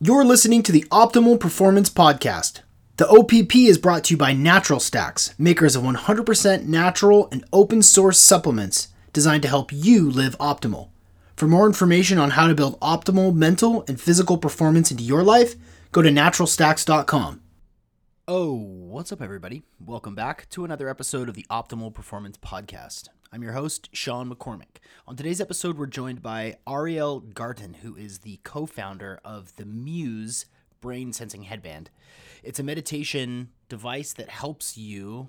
You're listening to the Optimal Performance Podcast. The OPP is brought to you by Natural Stacks, makers of 100% natural and open source supplements designed to help you live optimal. For more information on how to build optimal mental and physical performance into your life, go to naturalstacks.com. Oh, what's up, everybody? Welcome back to another episode of the Optimal Performance Podcast. I'm your host, Sean McCormick. On today's episode, we're joined by Ariel Garten, who is the co founder of the Muse brain sensing headband. It's a meditation device that helps you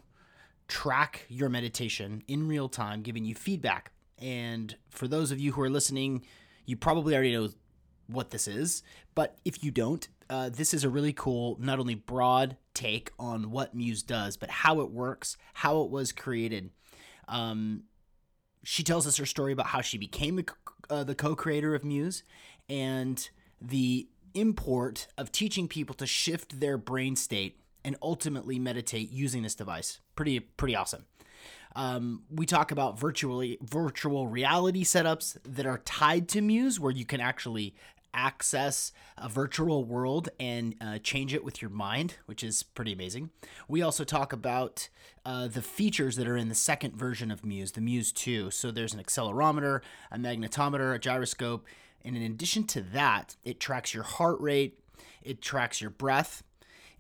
track your meditation in real time, giving you feedback. And for those of you who are listening, you probably already know what this is. But if you don't, uh, this is a really cool, not only broad take on what Muse does, but how it works, how it was created. Um, she tells us her story about how she became the, uh, the co-creator of Muse and the import of teaching people to shift their brain state and ultimately meditate using this device. Pretty pretty awesome. Um, we talk about virtually virtual reality setups that are tied to Muse, where you can actually access a virtual world and uh, change it with your mind, which is pretty amazing. We also talk about uh, the features that are in the second version of Muse, the Muse 2. So there's an accelerometer, a magnetometer, a gyroscope, and in addition to that, it tracks your heart rate, it tracks your breath,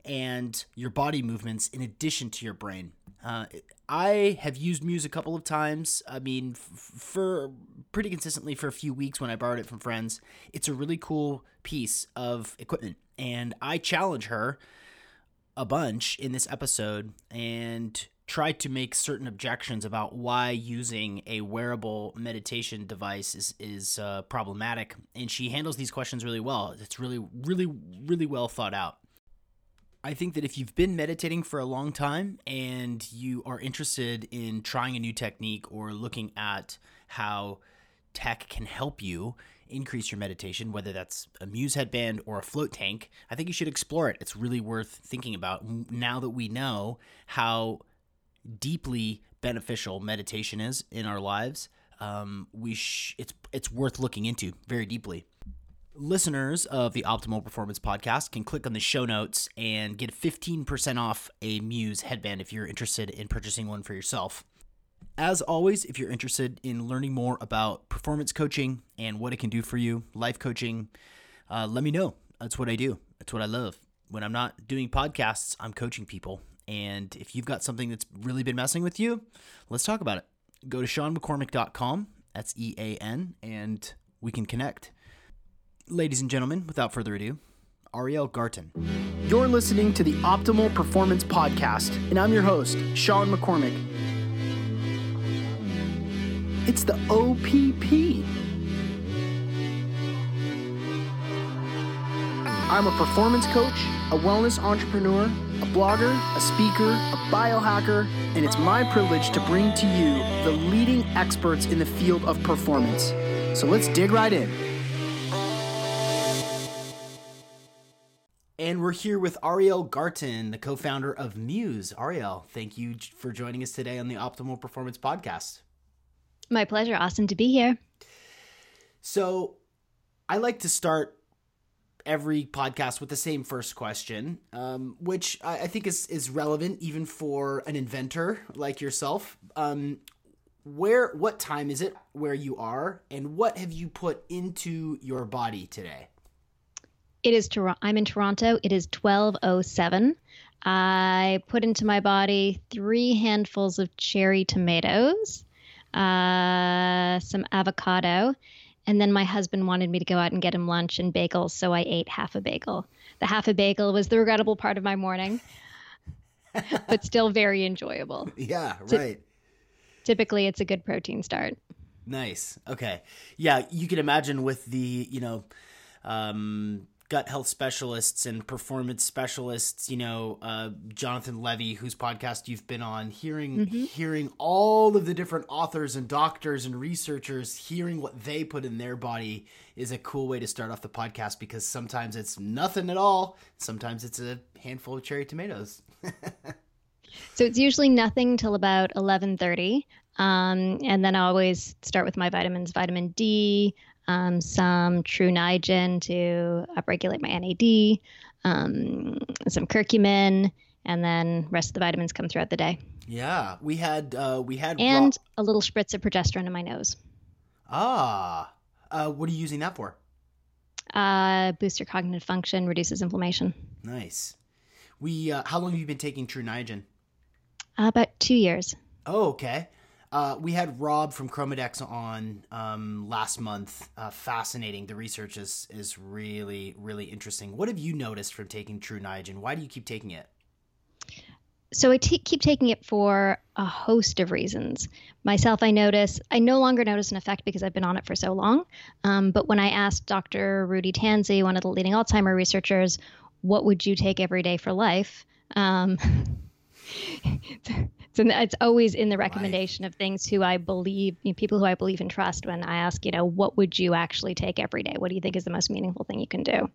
and your body movements in addition to your brain. Uh, I have used Muse a couple of times. I mean, f- for pretty consistently for a few weeks when I borrowed it from friends. It's a really cool piece of equipment, and I challenge her a bunch in this episode and try to make certain objections about why using a wearable meditation device is is uh, problematic. And she handles these questions really well. It's really, really, really well thought out. I think that if you've been meditating for a long time and you are interested in trying a new technique or looking at how tech can help you increase your meditation, whether that's a Muse headband or a float tank, I think you should explore it. It's really worth thinking about now that we know how deeply beneficial meditation is in our lives. Um, we sh- it's it's worth looking into very deeply listeners of the Optimal Performance Podcast can click on the show notes and get 15% off a Muse headband if you're interested in purchasing one for yourself. As always, if you're interested in learning more about performance coaching and what it can do for you, life coaching, uh, let me know. That's what I do. That's what I love. When I'm not doing podcasts, I'm coaching people. And if you've got something that's really been messing with you, let's talk about it. Go to seanmccormick.com. That's E A N, and we can connect. Ladies and gentlemen, without further ado, Ariel Garten. You're listening to the Optimal Performance Podcast, and I'm your host, Sean McCormick. It's the OPP. I'm a performance coach, a wellness entrepreneur, a blogger, a speaker, a biohacker, and it's my privilege to bring to you the leading experts in the field of performance. So let's dig right in. And we're here with Ariel Garten, the co founder of Muse. Ariel, thank you for joining us today on the Optimal Performance Podcast. My pleasure. Awesome to be here. So, I like to start every podcast with the same first question, um, which I, I, think is, is relevant even for an inventor like yourself. Um, where, what time is it where you are, and what have you put into your body today? It is Toronto. I'm in Toronto. It is 1207. I put into my body three handfuls of cherry tomatoes, uh, some avocado, and then my husband wanted me to go out and get him lunch and bagels, so I ate half a bagel. The half a bagel was the regrettable part of my morning, but still very enjoyable. Yeah, right. Typically, it's a good protein start. Nice. Okay. Yeah, you can imagine with the, you know, um, gut health specialists and performance specialists, you know, uh, Jonathan Levi, whose podcast you've been on, hearing mm-hmm. hearing all of the different authors and doctors and researchers, hearing what they put in their body is a cool way to start off the podcast because sometimes it's nothing at all, sometimes it's a handful of cherry tomatoes. so it's usually nothing till about eleven thirty. Um, and then I always start with my vitamins, vitamin D, um, some Tru Niagen to upregulate my NAD, um, some curcumin, and then rest of the vitamins come throughout the day. Yeah, we had uh, we had and raw... a little spritz of progesterone in my nose. Ah, uh, what are you using that for? Uh, boost your cognitive function, reduces inflammation. Nice. We uh, how long have you been taking Tru Niagen? Uh, about two years. Oh, okay. Uh, we had Rob from Chromadex on um, last month. Uh, fascinating. The research is is really really interesting. What have you noticed from taking Tru Niagen? Why do you keep taking it? So I t- keep taking it for a host of reasons. Myself, I notice I no longer notice an effect because I've been on it for so long. Um, but when I asked Dr. Rudy Tanzi, one of the leading Alzheimer researchers, what would you take every day for life? Um, so it's always in the recommendation of things who I believe, you know, people who I believe and trust. When I ask, you know, what would you actually take every day? What do you think is the most meaningful thing you can do?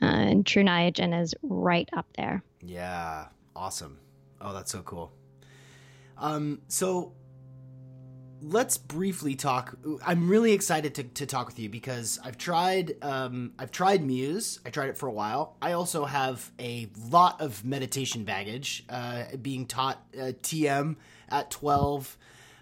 Uh, and Tru Niagen is right up there. Yeah, awesome. Oh, that's so cool. Um, so let's briefly talk. I'm really excited to, to talk with you because I've tried um, I've tried Muse. I tried it for a while. I also have a lot of meditation baggage, uh, being taught uh, TM at 12,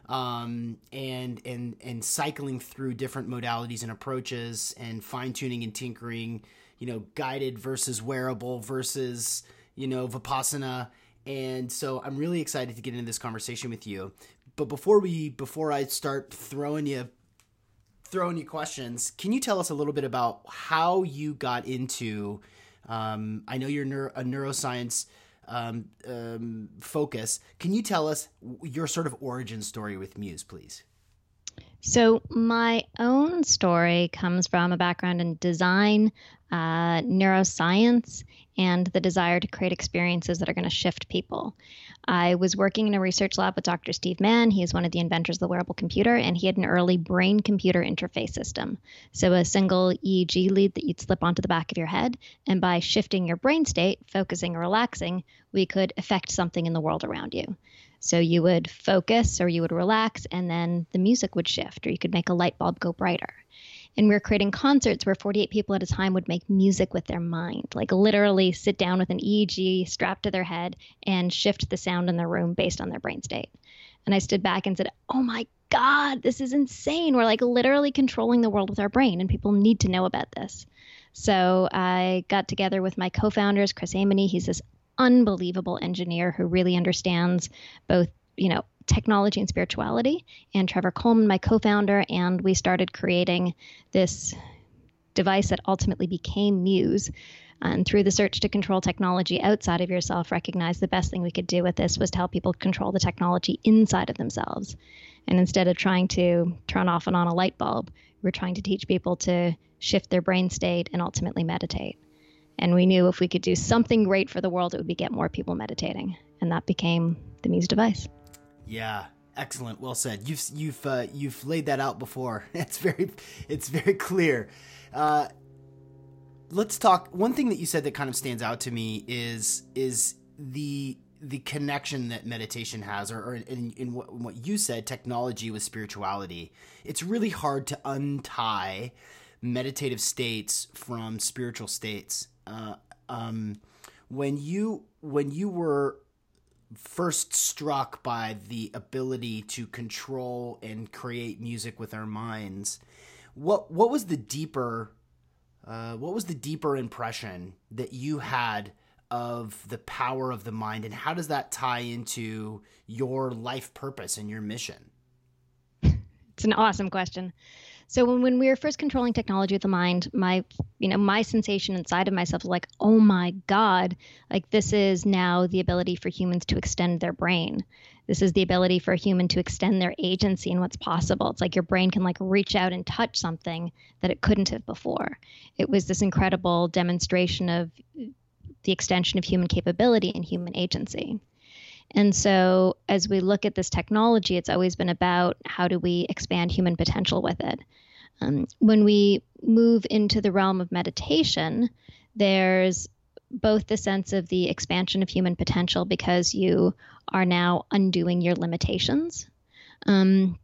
um, and and and cycling through different modalities and approaches, and fine tuning and tinkering. You know, guided versus wearable versus you know vipassana. And so I'm really excited to get into this conversation with you but before we before I start throwing you throwing you questions, can you tell us a little bit about how you got into? Um, I know you're neuro, a neuroscience um, um, focus. Can you tell us your sort of origin story with Muse, please? So, my own story comes from a background in design, uh, neuroscience, and the desire to create experiences that are going to shift people. I was working in a research lab with Dr. Steve Mann. He is one of the inventors of the wearable computer, and he had an early brain computer interface system. So, a single EEG lead that you'd slip onto the back of your head, and by shifting your brain state, focusing or relaxing, we could affect something in the world around you. So you would focus or you would relax, and then the music would shift, or you could make a light bulb go brighter. And we were creating concerts where 48 people at a time would make music with their mind, like literally sit down with an EEG strapped to their head and shift the sound in the room based on their brain state. And I stood back and said, Oh my God, this is insane. We're like literally controlling the world with our brain, and people need to know about this. So I got together with my co founders, Chris Aimone. He's this unbelievable engineer who really understands both, you know, technology and spirituality. And Trevor Coleman, my co founder, and we started creating this device that ultimately became Muse. And through the search to control technology outside of yourself, recognized the best thing we could do with this was to help people control the technology inside of themselves. And instead of trying to turn off and on a light bulb, we're trying to teach people to shift their brain state and ultimately meditate. And we knew if we could do something great for the world, it would be get more people meditating. And that became the Muse device. Yeah, excellent. Well said. You've you've uh, you've laid that out before. It's very it's very clear. Uh, let's talk. One thing that you said that kind of stands out to me is is the the connection that meditation has, or, or in, in, what, what you said, technology with spirituality. It's really hard to untie meditative states from spiritual states uh, um, when you when you were first struck by the ability to control and create music with our minds, what what was the deeper uh, what was the deeper impression that you had of the power of the mind, and how does that tie into your life purpose and your mission? It's an awesome question. So when, when we were first controlling technology with the mind, my you know my sensation inside of myself was like, oh my god, like this is now the ability for humans to extend their brain. This is the ability for a human to extend their agency and what's possible. It's like your brain can like reach out and touch something that it couldn't have before. It was this incredible demonstration of the extension of human capability and human agency. And so, as we look at this technology, it's always been about how do we expand human potential with it. Um, when we move into the realm of meditation, there's both the sense of the expansion of human potential because you are now undoing your limitations. Um,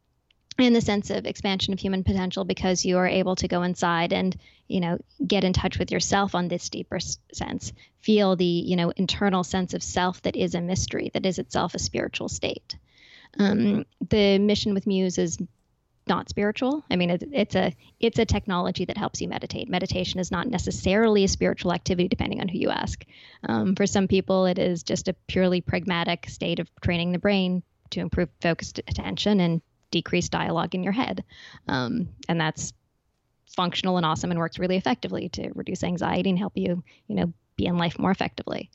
in the sense of expansion of human potential because you are able to go inside and you know get in touch with yourself on this deeper sense feel the you know internal sense of self that is a mystery that is itself a spiritual state um, the mission with muse is not spiritual i mean it, it's a it's a technology that helps you meditate meditation is not necessarily a spiritual activity depending on who you ask um, for some people it is just a purely pragmatic state of training the brain to improve focused attention and decrease dialogue in your head. Um, and that's functional and awesome and works really effectively to reduce anxiety and help you, you know, be in life more effectively.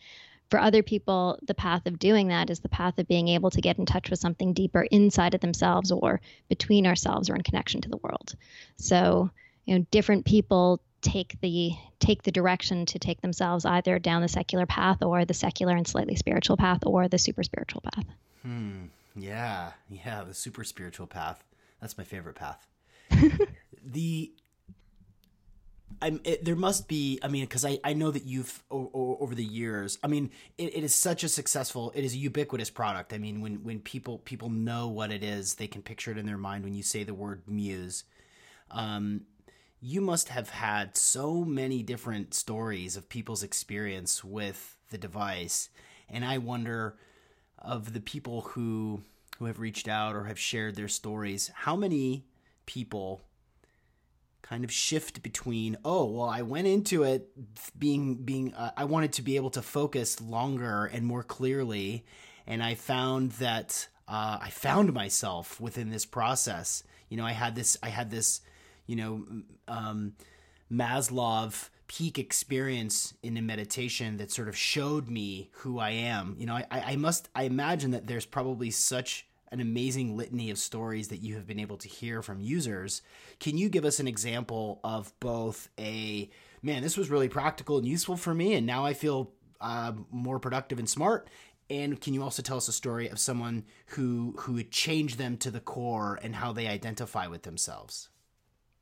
For other people, the path of doing that is the path of being able to get in touch with something deeper inside of themselves or between ourselves or in connection to the world. So, you know, different people take the take the direction to take themselves either down the secular path or the secular and slightly spiritual path or the super spiritual path. Hmm. Yeah, yeah, the super spiritual path. That's my favorite path. the I'm, it, there must be i mean because I, I know that you've o- o- over the years i mean it, it is such a successful it is a ubiquitous product. I mean when when people people know what it is they can picture it in their mind when you say the word muse. Um, you must have had so many different stories of people's experience with the device. And i wonder of the people who who have reached out or have shared their stories, how many people kind of shift between oh well I went into it being being uh, I wanted to be able to focus longer and more clearly and I found that uh, I found myself within this process you know I had this I had this you know um, Maslow peak experience in a meditation that sort of showed me who I am. You know, I, I must, I imagine that there's probably such an amazing litany of stories that you have been able to hear from users. Can you give us an example of both a, man, this was really practical and useful for me, and now I feel uh, more productive and smart? And can you also tell us a story of someone who who changed them to the core and how they identify with themselves?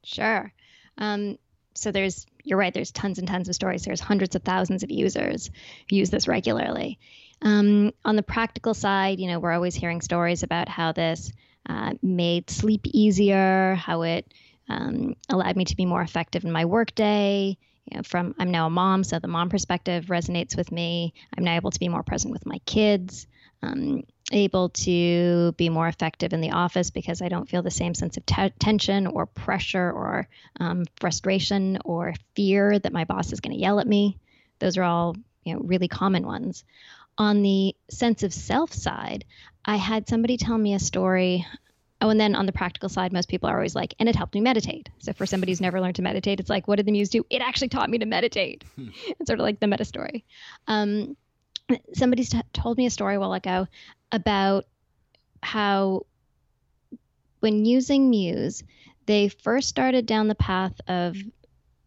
Sure. Um, so there's you're right there's tons and tons of stories there's hundreds of thousands of users who use this regularly um, on the practical side you know we're always hearing stories about how this uh, made sleep easier how it um, allowed me to be more effective in my workday you know, from i'm now a mom so the mom perspective resonates with me i'm now able to be more present with my kids um, able to be more effective in the office because I don't feel the same sense of t- tension or pressure or um, frustration or fear that my boss is going to yell at me. Those are all you know really common ones. On the sense of self side, I had somebody tell me a story. Oh, and then on the practical side, most people are always like, and it helped me meditate. So for somebody who's never learned to meditate, it's like, what did the muse do? It actually taught me to meditate. Hmm. it's sort of like the meta story. Um, somebody t- told me a story a while ago about how when using Muse, they first started down the path of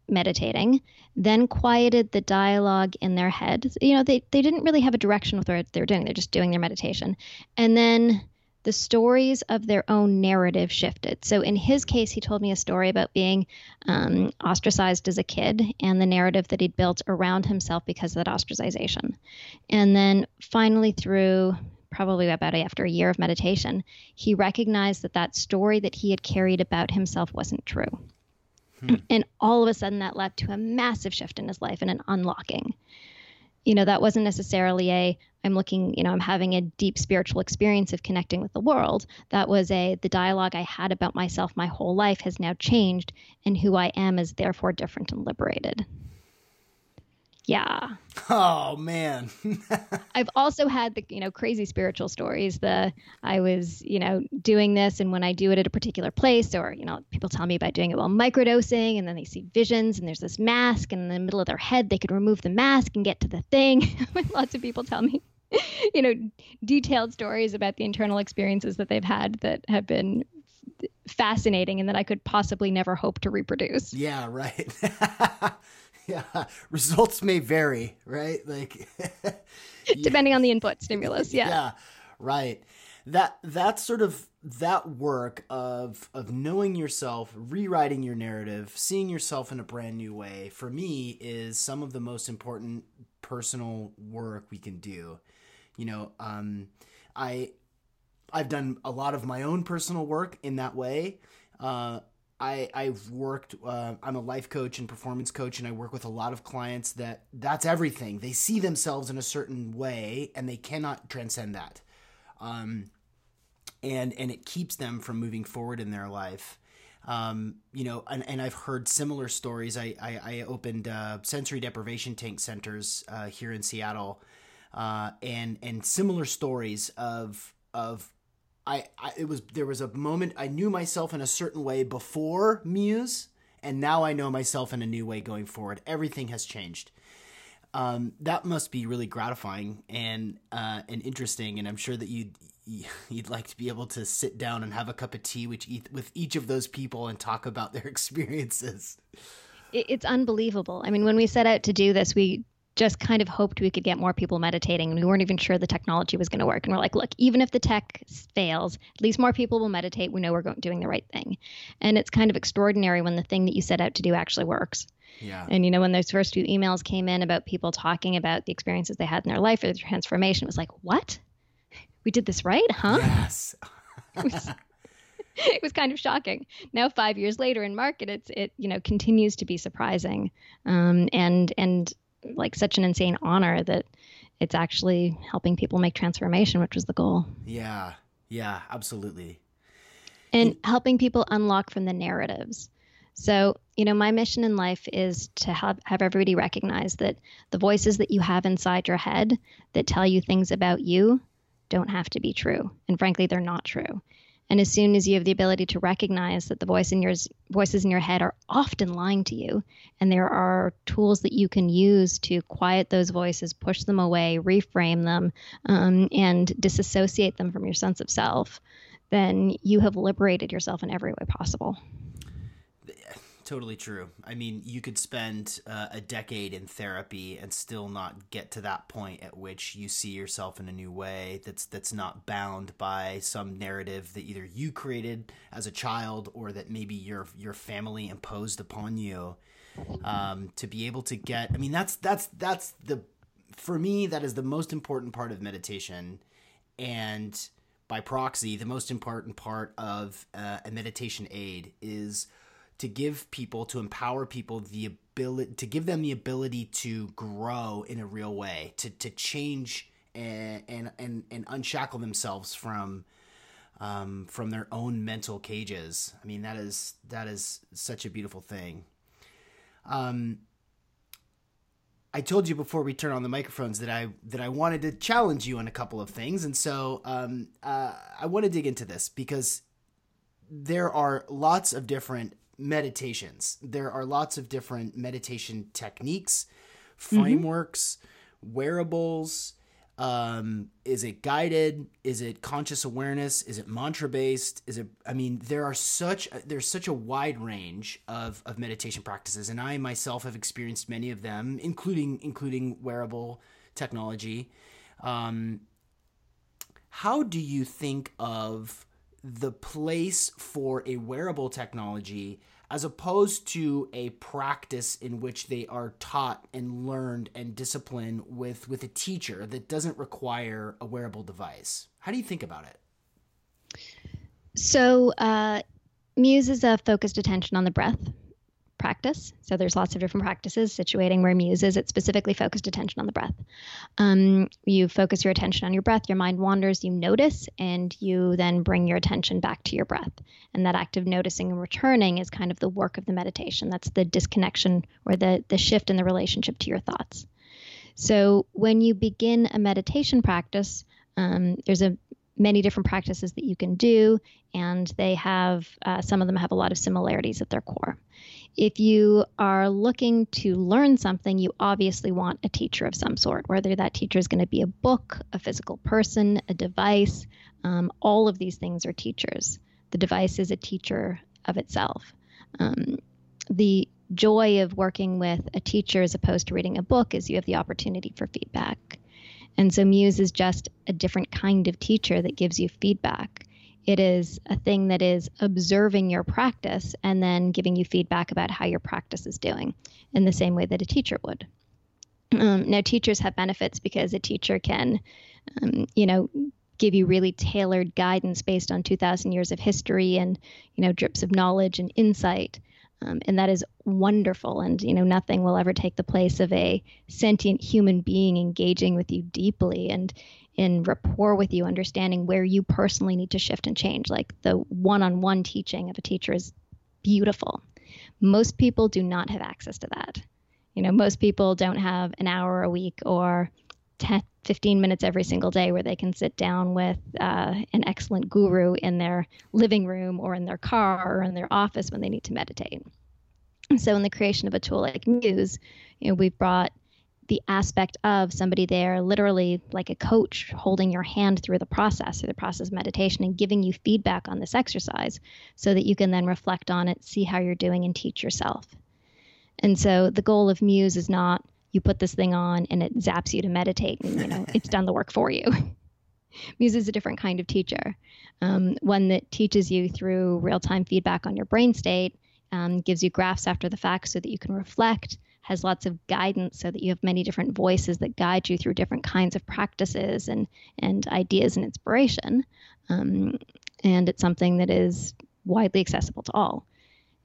meditating, then quieted the dialogue in their head. You know, they, they didn't really have a direction with what they were doing, they're just doing their meditation. And then the stories of their own narrative shifted. So in his case, he told me a story about being um, ostracized as a kid and the narrative that he'd built around himself because of that ostracization. And then finally, through probably about after a year of meditation, he recognized that that story that he had carried about himself wasn't true. Hmm. And all of a sudden, that led to a massive shift in his life and an unlocking you know, that wasn't necessarily a, I'm looking, you know, I'm having a deep spiritual experience of connecting with the world. That was a, the dialogue I had about myself my whole life has now changed, and who I am is therefore different and liberated. Yeah. Oh man. I've also had the you know crazy spiritual stories. The I was you know doing this, and when I do it at a particular place, or you know people tell me about doing it while microdosing, and then they see visions, and there's this mask, and in the middle of their head they could remove the mask and get to the thing. Lots of people tell me, you know, detailed stories about the internal experiences that they've had that have been fascinating and that I could possibly never hope to reproduce. Yeah, right. Yeah, results may vary, right? Like depending on the input stimulus. Yeah. Yeah, right. That that sort of that work of of knowing yourself, rewriting your narrative, seeing yourself in a brand new way, for me is some of the most important personal work we can do. You know, um, I I've done a lot of my own personal work in that way. Uh, I, I've worked, uh, I'm a life coach and performance coach, and I work with a lot of clients that that's everything. They see themselves in a certain way and they cannot transcend that. Um, and, and it keeps them from moving forward in their life. Um, you know, and, and I've heard similar stories. I, I, I opened uh, sensory deprivation tank centers uh, here in Seattle, uh, and and similar stories of of I, I it was there was a moment I knew myself in a certain way before Muse, and now I know myself in a new way going forward. Everything has changed. Um, that must be really gratifying and uh, and interesting, and I'm sure that you'd you'd like to be able to sit down and have a cup of tea with each, with each of those people and talk about their experiences. It's unbelievable. I mean, when we set out to do this, we just kind of hoped we could get more people meditating and we weren't even sure the technology was going to work and we're like look even if the tech fails at least more people will meditate we know we're going, doing the right thing and it's kind of extraordinary when the thing that you set out to do actually works yeah. And you know, when those first few emails came in about people talking about the experiences they had in their life or the transformation, it was like, what? We did this right, huh? Yes. it, was, it was kind of shocking. Now, five years later in market, it's it you know continues to be surprising, um, and and like such an insane honor that it's actually helping people make transformation, which was the goal. Yeah, yeah, absolutely. And helping people unlock from the narratives. So, you know, my mission in life is to have, have everybody recognize that the voices that you have inside your head that tell you things about you don't have to be true. And frankly, they're not true. And as soon as you have the ability to recognize that the voice in voices in your head are often lying to you, and there are tools that you can use to quiet those voices, push them away, reframe them, um, and disassociate them from your sense of self, then you have liberated yourself in every way possible. Totally true. I mean, you could spend uh, a decade in therapy and still not get to that point at which you see yourself in a new way. That's that's not bound by some narrative that either you created as a child or that maybe your your family imposed upon you. Um, to be able to get, I mean, that's that's that's the for me that is the most important part of meditation, and by proxy, the most important part of uh, a meditation aid is to give people to empower people the ability to give them the ability to grow in a real way to to change and and and, unshackle themselves from um, from their own mental cages. I mean that is that is such a beautiful thing. Um I told you before we turn on the microphones that I that I wanted to challenge you on a couple of things, and so um, uh, I want to dig into this because there are lots of different meditations. There are lots of different meditation techniques, frameworks, mm-hmm. wearables. Um, is it guided? Is it conscious awareness? Is it mantra based? Is it? I mean, there are such there's such a wide range of of meditation practices, and I myself have experienced many of them, including including wearable technology. Um, how do you think of the place for a wearable technology as opposed to a practice in which they are taught and learned and disciplined with with a teacher that doesn't require a wearable device. How do you think about it? So uh, muse is a focused attention on the breath practice. So there's lots of different practices situating where muse is. It's specifically focused attention on the breath. Um, you focus your attention on your breath, your mind wanders, you notice, and you then bring your attention back to your breath. And that act of noticing and returning is kind of the work of the meditation. That's the disconnection or the, the shift in the relationship to your thoughts. So when you begin a meditation practice, um, there's a many different practices that you can do, and they have uh, some of them have a lot of similarities at their core. If you are looking to learn something, you obviously want a teacher of some sort, whether that teacher is going to be a book, a physical person, a device. Um, all of these things are teachers. The device is a teacher of itself. Um, the joy of working with a teacher as opposed to reading a book is you have the opportunity for feedback. And so Muse is just a different kind of teacher that gives you feedback. It is a thing that is observing your practice and then giving you feedback about how your practice is doing in the same way that a teacher would. Um, now, teachers have benefits because a teacher can, um, you know, give you really tailored guidance based on 2,000 years of history and you know drips of knowledge and insight. Um, and that is wonderful. And you know nothing will ever take the place of a sentient human being engaging with you deeply and in rapport with you, understanding where you personally need to shift and change. Like the one-on-one teaching of a teacher is beautiful. Most people do not have access to that. You know, most people don't have an hour a week or 10, 15 minutes every single day where they can sit down with uh, an excellent guru in their living room or in their car or in their office when they need to meditate. So, in the creation of a tool like Muse, you know, we've brought the aspect of somebody there, literally like a coach holding your hand through the process, through the process of meditation, and giving you feedback on this exercise so that you can then reflect on it, see how you're doing, and teach yourself. And so the goal of Muse is not you put this thing on and it zaps you to meditate and you know it's done the work for you muse is a different kind of teacher um, one that teaches you through real-time feedback on your brain state um, gives you graphs after the fact so that you can reflect has lots of guidance so that you have many different voices that guide you through different kinds of practices and and ideas and inspiration um, and it's something that is widely accessible to all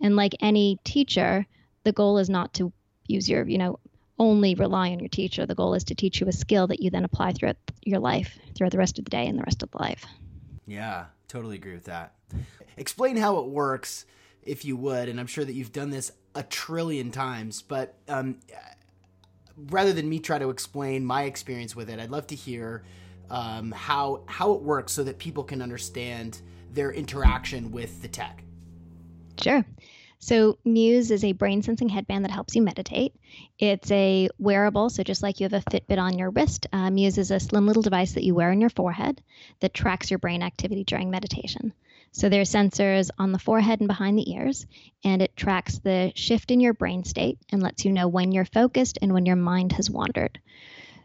and like any teacher the goal is not to use your you know only rely on your teacher. The goal is to teach you a skill that you then apply throughout your life, throughout the rest of the day and the rest of the life. Yeah, totally agree with that. Explain how it works, if you would. And I'm sure that you've done this a trillion times, but um, rather than me try to explain my experience with it, I'd love to hear um, how how it works so that people can understand their interaction with the tech. Sure. So, Muse is a brain sensing headband that helps you meditate. It's a wearable, so just like you have a Fitbit on your wrist, uh, Muse is a slim little device that you wear on your forehead that tracks your brain activity during meditation. So, there are sensors on the forehead and behind the ears, and it tracks the shift in your brain state and lets you know when you're focused and when your mind has wandered.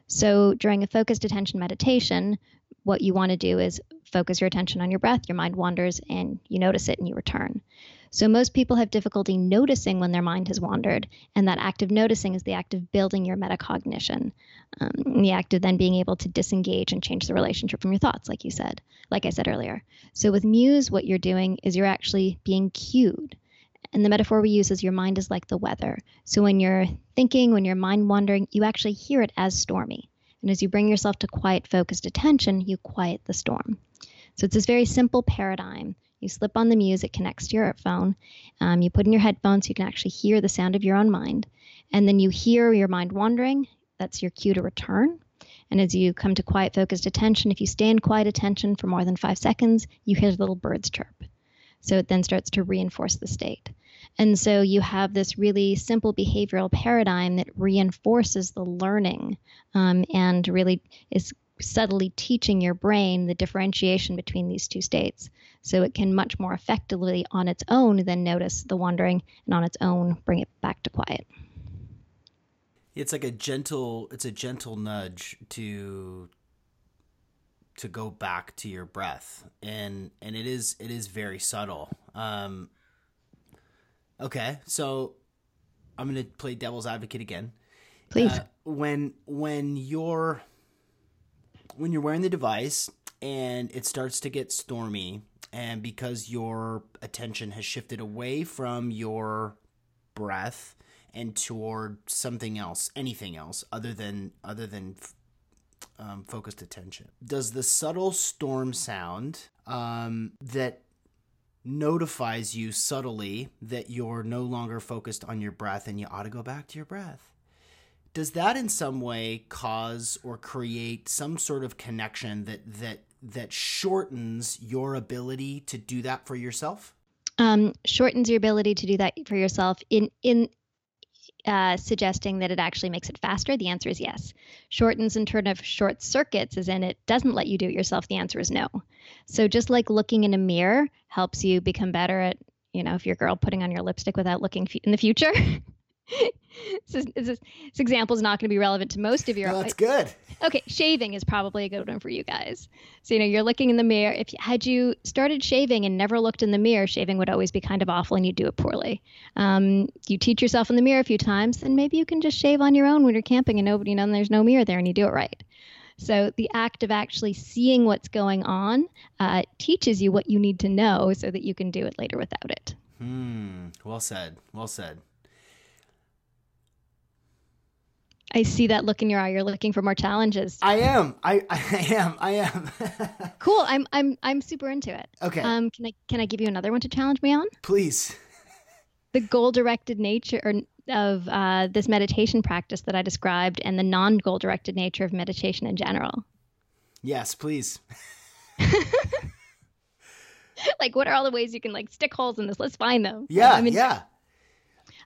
So, during a focused attention meditation, what you want to do is focus your attention on your breath, your mind wanders, and you notice it and you return. So most people have difficulty noticing when their mind has wandered, and that act of noticing is the act of building your metacognition, um, the act of then being able to disengage and change the relationship from your thoughts, like you said, like I said earlier. So with Muse, what you're doing is you're actually being cued. And the metaphor we use is your mind is like the weather. So when you're thinking, when your mind wandering, you actually hear it as stormy. And as you bring yourself to quiet, focused attention, you quiet the storm. So it's this very simple paradigm you slip on the music, connects to your phone. Um, you put in your headphones you can actually hear the sound of your own mind. And then you hear your mind wandering. That's your cue to return. And as you come to quiet, focused attention, if you stay in quiet attention for more than five seconds, you hear little birds chirp. So it then starts to reinforce the state. And so you have this really simple behavioral paradigm that reinforces the learning um, and really is subtly teaching your brain the differentiation between these two states so it can much more effectively on its own then notice the wandering and on its own bring it back to quiet. It's like a gentle it's a gentle nudge to to go back to your breath and and it is it is very subtle. Um okay so i'm gonna play devil's advocate again. Please. Uh, when when you're when you're wearing the device and it starts to get stormy, and because your attention has shifted away from your breath and toward something else, anything else other than other than um, focused attention, does the subtle storm sound um, that notifies you subtly that you're no longer focused on your breath and you ought to go back to your breath? Does that in some way cause or create some sort of connection that that that shortens your ability to do that for yourself um, shortens your ability to do that for yourself in in uh, suggesting that it actually makes it faster? The answer is yes. Shortens in turn of short circuits, as in it doesn't let you do it yourself. The answer is no. So just like looking in a mirror helps you become better at, you know, if you're a girl putting on your lipstick without looking in the future, this, is, this, example is not going to be relevant to most of your. No, that's good. Okay, shaving is probably a good one for you guys. So you know you're looking in the mirror. If had you started shaving and never looked in the mirror, shaving would always be kind of awful, and you'd do it poorly. Um, you teach yourself in the mirror a few times, and maybe you can just shave on your own when you're camping and nobody, you know, and there's no mirror there, and you do it right. So the act of actually seeing what's going on uh, teaches you what you need to know so that you can do it later without it. Hmm. Well said. Well said. I see that look in your eye. You're looking for more challenges. I am. I, I am. I am. cool. I'm I'm I'm super into it. Okay. Um, can I can I give you another one to challenge me on? Please. The goal directed nature or of uh, this meditation practice that I described, and the non goal directed nature of meditation in general. Yes, please. like, what are all the ways you can like stick holes in this? Let's find them. Yeah. I mean, yeah.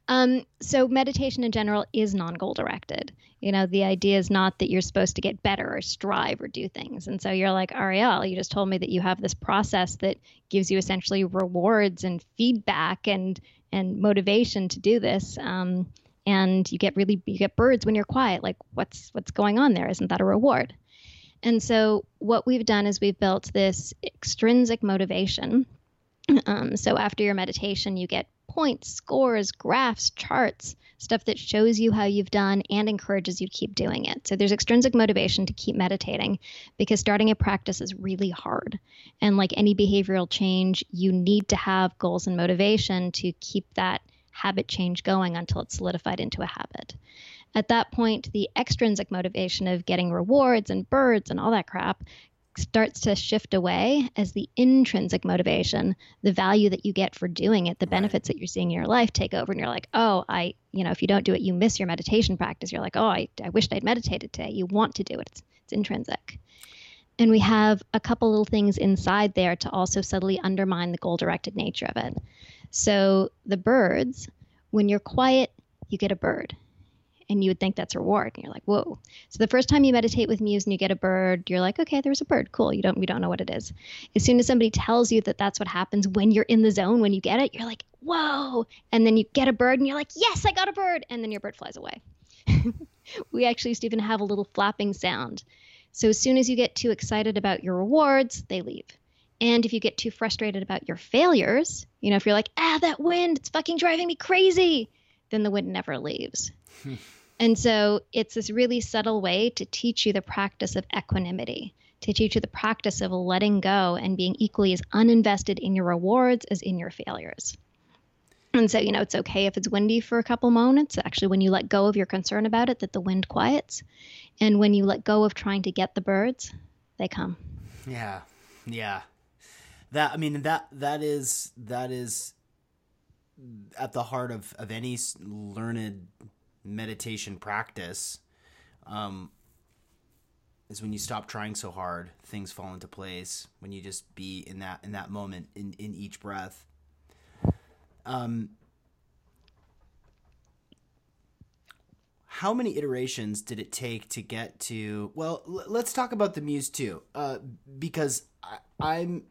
Um, so meditation in general is non-goal directed. You know, the idea is not that you're supposed to get better or strive or do things. And so you're like, Ariel, you just told me that you have this process that gives you essentially rewards and feedback and and motivation to do this. Um, and you get really you get birds when you're quiet. Like, what's what's going on there? Isn't that a reward? And so what we've done is we've built this extrinsic motivation. Um, so after your meditation, you get points, scores, graphs, charts, stuff that shows you how you've done and encourages you to keep doing it. So there's extrinsic motivation to keep meditating because starting a practice is really hard. And like any behavioral change, you need to have goals and motivation to keep that habit change going until it's solidified into a habit. At that point, the extrinsic motivation of getting rewards and birds and all that crap starts to shift away as the intrinsic motivation, the value that you get for doing it, the benefits that you're seeing in your life take over. And you're like, oh, I, you know, if you don't do it, you miss your meditation practice. You're like, oh, I, I wished I'd meditated today. You want to do it, it's, it's intrinsic. And we have a couple little things inside there to also subtly undermine the goal directed nature of it. So the birds, when you're quiet, you get a bird and you would think that's reward and you're like whoa. So the first time you meditate with muse and you get a bird you're like okay there's a bird. Cool. You don't we don't know what it is. As soon as somebody tells you that that's what happens when you're in the zone when you get it you're like whoa. And then you get a bird and you're like yes i got a bird. And then your bird flies away. We actually used to even have a little flapping sound. So as soon as you get too excited about your rewards they leave. And if you get too frustrated about your failures you know if you're like ah that wind it's fucking driving me crazy then the wind never leaves and so it's this really subtle way to teach you the practice of equanimity, to teach you the practice of letting go and being equally as uninvested in your rewards as in your failures. And so, you know, it's okay if it's windy for a couple moments. Actually, when you let go of your concern about it, that the wind quiets. And when you let go of trying to get the birds, they come. Yeah. Yeah. That I mean that that is that is at the heart of of any learned meditation practice um, is when you stop trying so hard things fall into place when you just be in that in that moment in in each breath. Um how many iterations did it take to get to well l- let's talk about the muse 2 uh, because I, i'm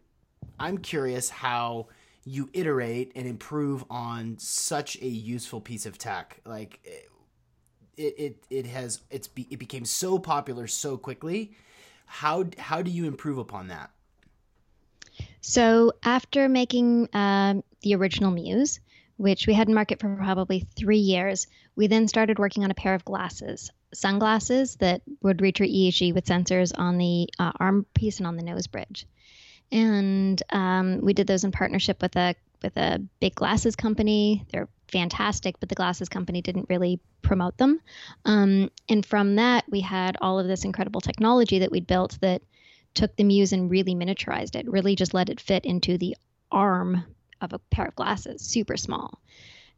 i'm curious how you iterate and improve on such a useful piece of tech. Like it it, it has it's be, it became so popular so quickly. How how do you improve upon that? So after making um, the original muse which we had in market for probably three years we then started working on a pair of glasses sunglasses that would read your eeg with sensors on the uh, arm piece and on the nose bridge. And um, we did those in partnership with a with a big glasses company. They're fantastic, but the glasses company didn't really promote them. Um, and from that, we had all of this incredible technology that we'd built that took the Muse and really miniaturized it, really just let it fit into the arm of a pair of glasses, super small.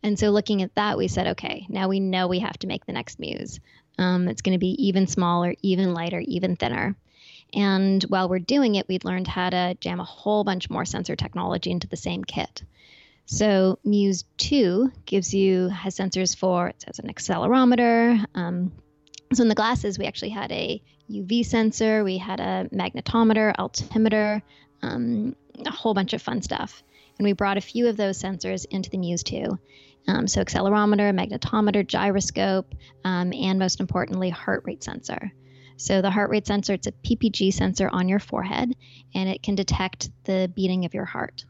And so looking at that, we said, okay, now we know we have to make the next Muse. Um, it's going to be even smaller, even lighter, even thinner. And while we're doing it, we'd learned how to jam a whole bunch more sensor technology into the same kit. So Muse 2 gives you has sensors for it has an accelerometer. Um, so in the glasses, we actually had a UV sensor, we had a magnetometer, altimeter, um, a whole bunch of fun stuff. And we brought a few of those sensors into the Muse 2. Um, so accelerometer, magnetometer, gyroscope, um, and most importantly, heart rate sensor. So the heart rate sensor, it's a PPG sensor on your forehead, and it can detect the beating of your heart.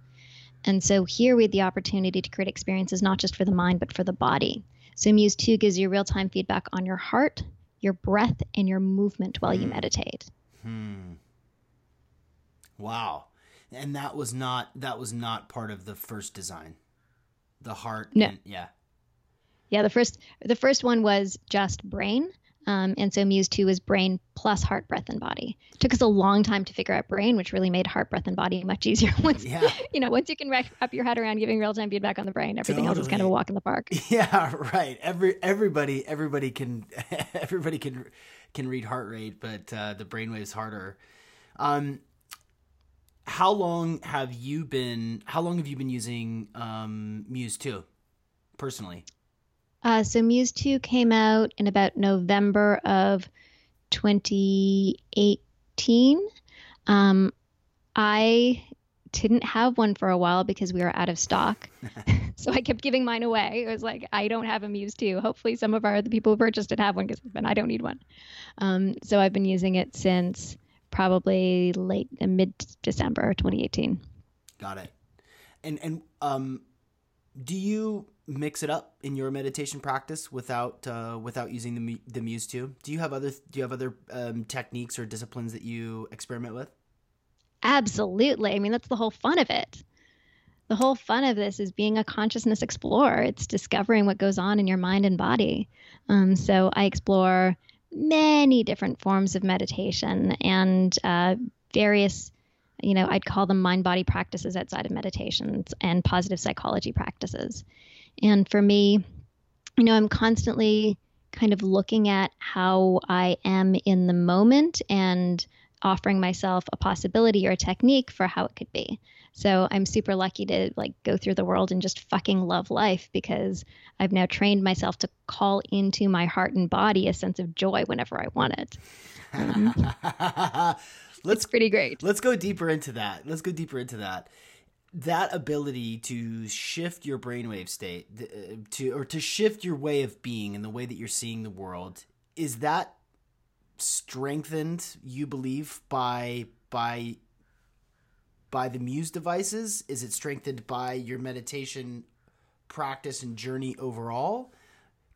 And so here we had the opportunity to create experiences not just for the mind, but for the body. So Muse 2 gives you real time feedback on your heart, your breath and your movement while you meditate. Hmm. Wow. And that was not that was not part of the first design. The heart. No. and- yeah. Yeah, the first the first one was just brain. Um, and so Muse 2 was brain plus heart, breath, and body. took us a long time to figure out brain, which really made heart, breath, and body much easier. Once Yeah. you know, once you can wrap your head around giving real time feedback on the brain, everything else is kind of a walk in the park. Yeah, right. Every everybody everybody can everybody can can read heart rate, but uh, the brainwave's harder. Um, how long have you been? How long have you been using um, Muse two, personally? Uh, so Muse 2 came out in about November of 2018. Um, I didn't have one for a while because we were out of stock. so I kept giving mine away. It was like, I don't have a Muse 2. Hopefully, some of our the people who purchased it have one because I don't need one. Um, so I've been using it since probably late mid December 2018. Got it. And and um, do you mix it up in your meditation practice without uh, without using the the Muse two? Do you have other do you have other um, techniques or disciplines that you experiment with? Absolutely. I mean, that's the whole fun of it. The whole fun of this is being a consciousness explorer. It's discovering what goes on in your mind and body. Um, so I explore many different forms of meditation and uh, various, you know, I'd call them mind body practices outside of meditations and positive psychology practices. And for me, you know, I'm constantly kind of looking at how I am in the moment and offering myself a possibility or a technique for how it could be. So I'm super lucky to like go through the world and just fucking love life because I've now trained myself to call into my heart and body a sense of joy whenever I want it. Um, let's It's pretty great. let's go deeper into that. Let's go deeper into that. That ability to shift your brainwave state, uh, to or to shift your way of being and the way that you're seeing the world, is that strengthened? You believe by by by the Muse devices? Is it strengthened by your meditation practice and journey overall?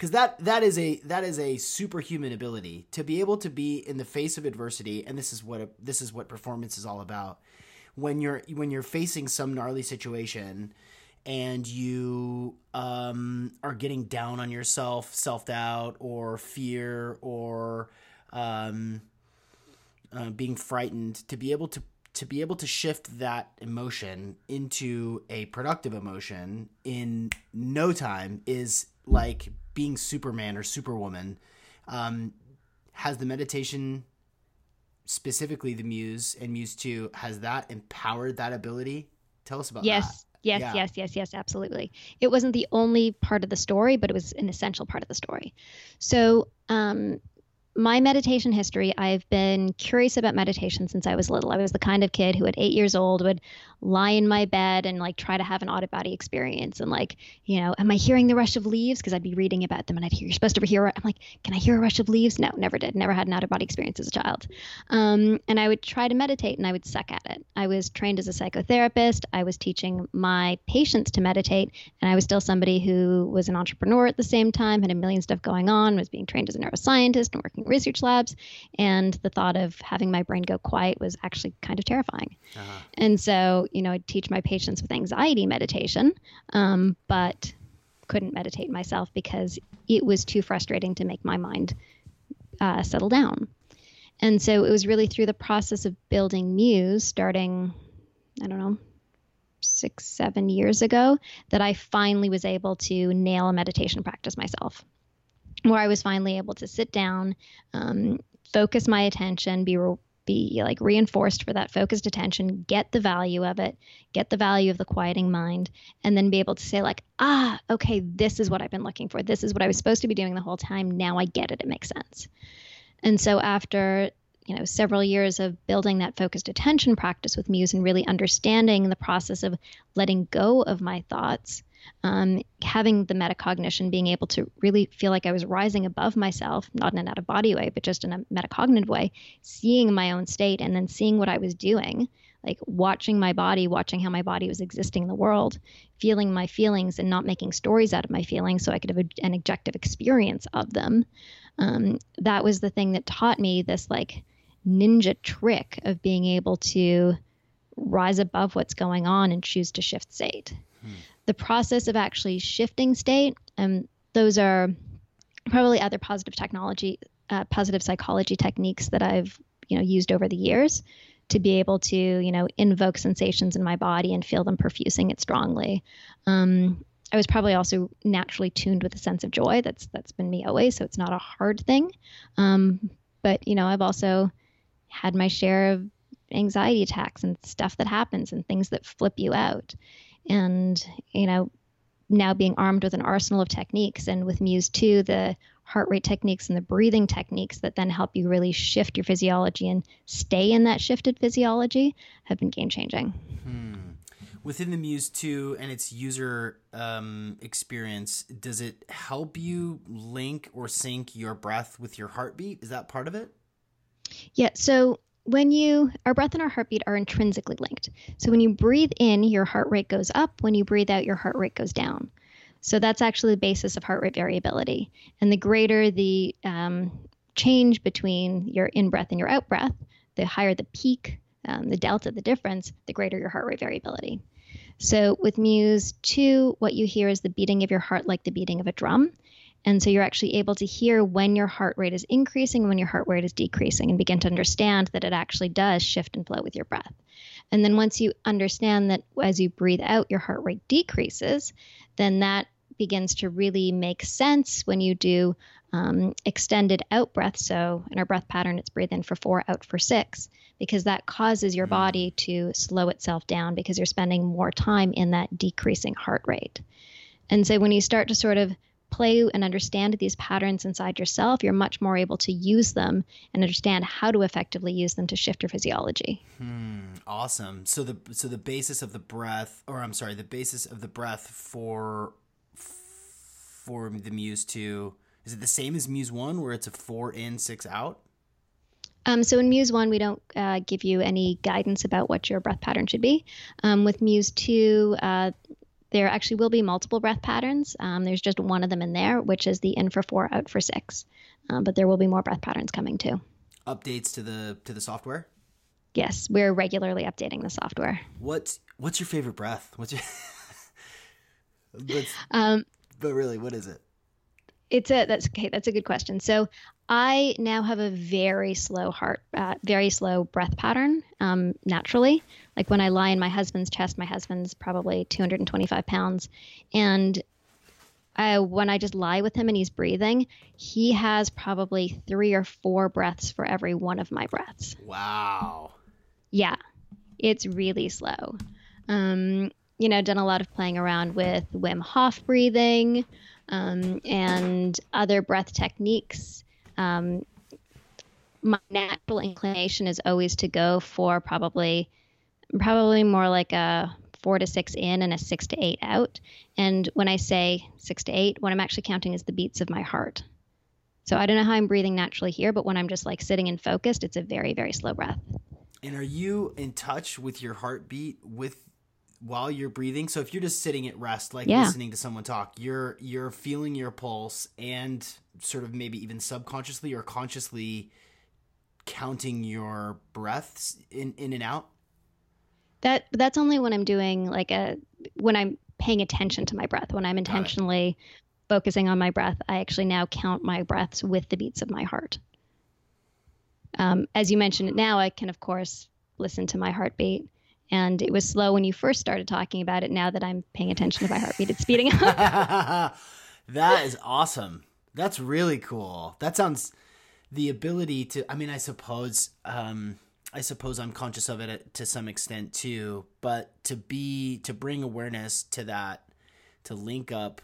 because that that is a that is a superhuman ability to be able to be in the face of adversity and this is what a, this is what performance is all about when you're when you're facing some gnarly situation and you um, are getting down on yourself self doubt or fear or um, uh, being frightened to be able to to be able to shift that emotion into a productive emotion in no time is like being Superman or Superwoman. Um, has the meditation, specifically the Muse and Muse Two, has that empowered that ability? Tell us about Yes. that. Yes, Yeah. yes, yes, yes, absolutely. It wasn't the only part of the story, but it was an essential part of the story. So, um, my meditation history, I've been curious about meditation since I was little. I was the kind of kid who at eight years old would lie in my bed and like try to have an out of body experience. And like, you know, am I hearing the rush of leaves? Because I'd be reading about them and I'd hear, you're supposed to hear, I'm like, can I hear a rush of leaves? No, never did. Never had an out of body experience as a child. Um, and I would try to meditate and I would suck at it. I was trained as a psychotherapist. I was teaching my patients to meditate. And I was still somebody who was an entrepreneur at the same time, had a million stuff going on, was being trained as a neuroscientist and working research labs. And the thought of having my brain go quiet was actually kind of terrifying. Uh-huh. And so, you know, I'd teach my patients with anxiety meditation, um, but couldn't meditate myself because it was too frustrating to make my mind uh, settle down. And so it was really through the process of building Muse, starting, I don't know, six, seven years ago, that I finally was able to nail a meditation practice myself, where I was finally able to sit down, um, focus my attention, be re- be like reinforced for that focused attention, get the value of it, get the value of the quieting mind, and then be able to say, like, ah, okay, this is what I've been looking for. This is what I was supposed to be doing the whole time. Now I get it. It makes sense. And so after you know several years of building that focused attention practice with Muse and really understanding the process of letting go of my thoughts, um, having the metacognition, being able to really feel like I was rising above myself, not in an out of body way, but just in a metacognitive way, seeing my own state and then seeing what I was doing, like watching my body, watching how my body was existing in the world, feeling my feelings and not making stories out of my feelings so I could have a, an objective experience of them. um, that was the thing that taught me this like ninja trick of being able to rise above what's going on and choose to shift state. The process of actually shifting state, and um, those are probably other positive technology, uh, positive psychology techniques that I've you know used over the years to be able to you know invoke sensations in my body and feel them perfusing it strongly. Um, I was probably also naturally tuned with a sense of joy. That's that's been me always, so it's not a hard thing. Um, but you know, I've also had my share of anxiety attacks and stuff that happens and things that flip you out. And you know, now being armed with an arsenal of techniques and with Muse 2, the heart rate techniques and the breathing techniques that then help you really shift your physiology and stay in that shifted physiology have been game changing. Hmm within the Muse 2 and its user um, experience, does it help you link or sync your breath with your heartbeat? Is that part of it? Yeah. So when you, our breath and our heartbeat are intrinsically linked. So when you breathe in, your heart rate goes up. When you breathe out, your heart rate goes down. So that's actually the basis of heart rate variability. And the greater the um, change between your in breath and your out breath, the higher the peak, um, the delta, the difference, the greater your heart rate variability. So with Muse 2, what you hear is the beating of your heart like the beating of a drum. And so you're actually able to hear when your heart rate is increasing, when your heart rate is decreasing, and begin to understand that it actually does shift and flow with your breath. And then once you understand that as you breathe out, your heart rate decreases, then that begins to really make sense when you do um, extended out breath. So in our breath pattern, it's breathe in for four, out for six because that causes your mm. body to slow itself down because you're spending more time in that decreasing heart rate. And so when you start to sort of play and understand these patterns inside yourself, you're much more able to use them and understand how to effectively use them to shift your physiology. Hmm, awesome. So the so the basis of the breath, or I'm sorry, the basis of the breath for for the Muse two, is it the same as Muse one, where it's a four in, six out? Um, so in Muse 1, we don't uh, give you any guidance about what your breath pattern should be. Um, with Muse 2, uh, there actually will be multiple breath patterns. Um, there's just one of them in there, which is the in for four, out for six. Um, but there will be more breath patterns coming too. Updates to the to the software. Yes, we're regularly updating the software. What's what's your favorite breath? What's your but, um, but really, what is it? It's a that's okay. That's a good question. So I now have a very slow heart, uh, very slow breath pattern um, naturally. Like when I lie in my husband's chest, my husband's probably 225 pounds, and I, when I just lie with him and he's breathing, he has probably three or four breaths for every one of my breaths. Wow. Yeah, it's really slow. Um, you know, done a lot of playing around with Wim Hof breathing um, and other breath techniques. Um, my natural inclination is always to go for probably probably more like a four to six in and a six to eight out. And when I say six to eight, what I'm actually counting is the beats of my heart. So I don't know how I'm breathing naturally here, but when I'm just like sitting and focused, it's a very, very slow breath. And are you in touch with your heartbeat with while you're breathing. So if you're just sitting at rest, like yeah. listening to someone talk, you're you're feeling your pulse and sort of maybe even subconsciously or consciously counting your breaths in in and out. That that's only when I'm doing like a when I'm paying attention to my breath. When I'm intentionally focusing on my breath, I actually now count my breaths with the beats of my heart. Um, as you mentioned it now, I can of course listen to my heartbeat and it was slow when you first started talking about it. Now that I'm paying attention to my heartbeat, it's speeding up. that is awesome. That's really cool. That sounds the ability to. I mean, I suppose. Um, I suppose I'm conscious of it to some extent too, but to be to bring awareness to that, to link up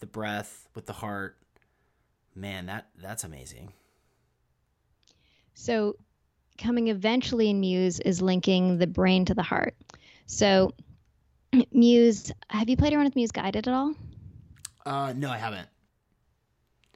the breath with the heart, man, that that's amazing. So coming eventually in Muse is linking the brain to the heart. So, Muse, have you played around with Muse Guided at all? Uh, no, I haven't.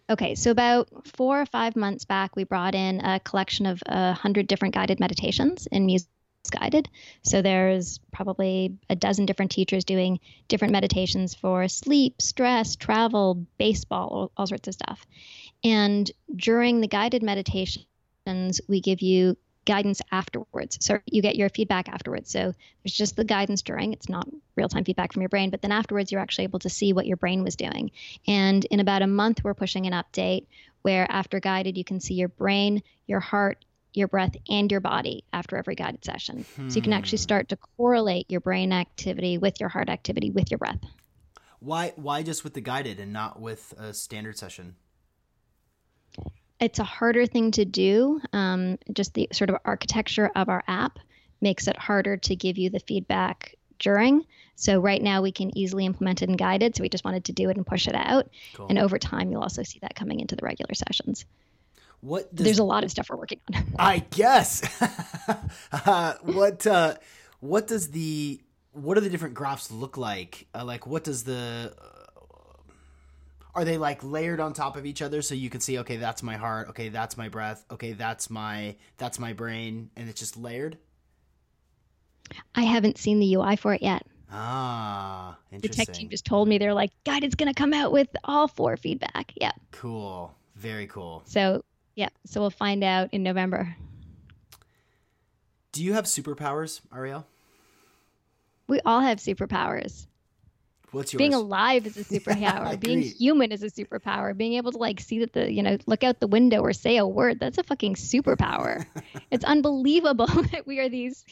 Okay, so about four or five months back, we brought in a collection of a hundred different guided meditations in Muse Guided. So there's probably a dozen different teachers doing different meditations for sleep, stress, travel, baseball, all, all sorts of stuff. And during the guided meditations, we give you guidance afterwards. So you get your feedback afterwards. So there's just the guidance during, it's not real time feedback from your brain, but then afterwards you're actually able to see what your brain was doing. And in about a month, we're pushing an update where after guided, you can see your brain, your heart, your breath, and your body after every guided session. Hmm. So you can actually start to correlate your brain activity with your heart activity with your breath. Why why just with the guided and not with a standard session? It's a harder thing to do. Um, just the sort of architecture of our app makes it harder to give you the feedback during. So right now we can easily implement it in guided. So we just wanted to do it and push it out. Cool. And over time, you'll also see that coming into the regular sessions. What does, there's a lot of stuff we're working on. I guess. uh, what uh, what does the what do the different graphs look like? Uh, like what does the are they like layered on top of each other so you can see okay that's my heart okay that's my breath okay that's my that's my brain and it's just layered? I haven't seen the ui for it yet. Ah interesting. the tech team just told me they're like God, it's going to come out with all four feedback. Yeah cool. Very cool. So yeah so we'll find out in november. Do you have superpowers ariel? We all have superpowers What's yours? Being alive is a superpower. Being human is a superpower. Being able to like see that the you know look out the window or say a word that's a fucking superpower. it's unbelievable that we are these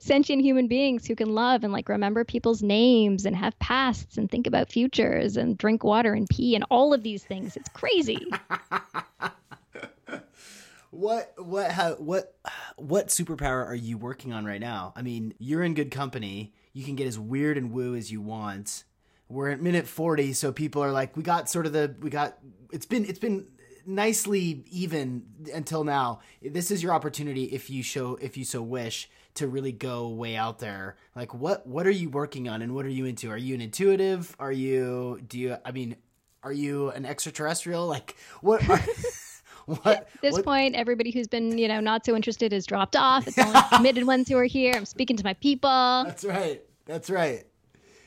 sentient human beings who can love and like remember people's names and have pasts and think about futures and drink water and pee and all of these things. It's crazy. what what how, what what superpower are you working on right now? I mean, you're in good company you can get as weird and woo as you want. We're at minute 40, so people are like, we got sort of the, we got, it's been, it's been nicely even until now. This is your opportunity if you show, if you so wish to really go way out there. Like what, what are you working on and what are you into? Are you an intuitive? Are you, do you, I mean, are you an extraterrestrial? Like what? Are, what, At this what? point, everybody who's been, you know, not so interested has dropped off. It's only committed ones who are here. I'm speaking to my people. That's right. That's right.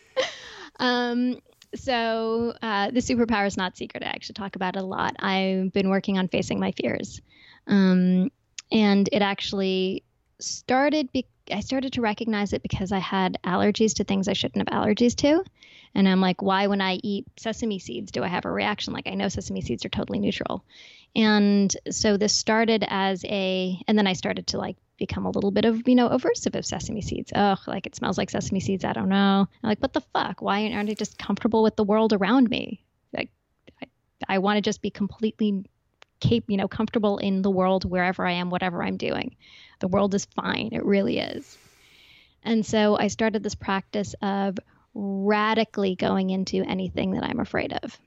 um, so uh, the superpower is not secret. I actually talk about it a lot. I've been working on facing my fears, um, and it actually started. Be- I started to recognize it because I had allergies to things I shouldn't have allergies to, and I'm like, why when I eat sesame seeds do I have a reaction? Like I know sesame seeds are totally neutral, and so this started as a, and then I started to like become a little bit of, you know, aversive of sesame seeds. Oh, like it smells like sesame seeds. I don't know. I'm like, what the fuck? Why aren't I just comfortable with the world around me? Like, I, I want to just be completely, cap- you know, comfortable in the world wherever I am, whatever I'm doing. The world is fine. It really is. And so I started this practice of radically going into anything that I'm afraid of.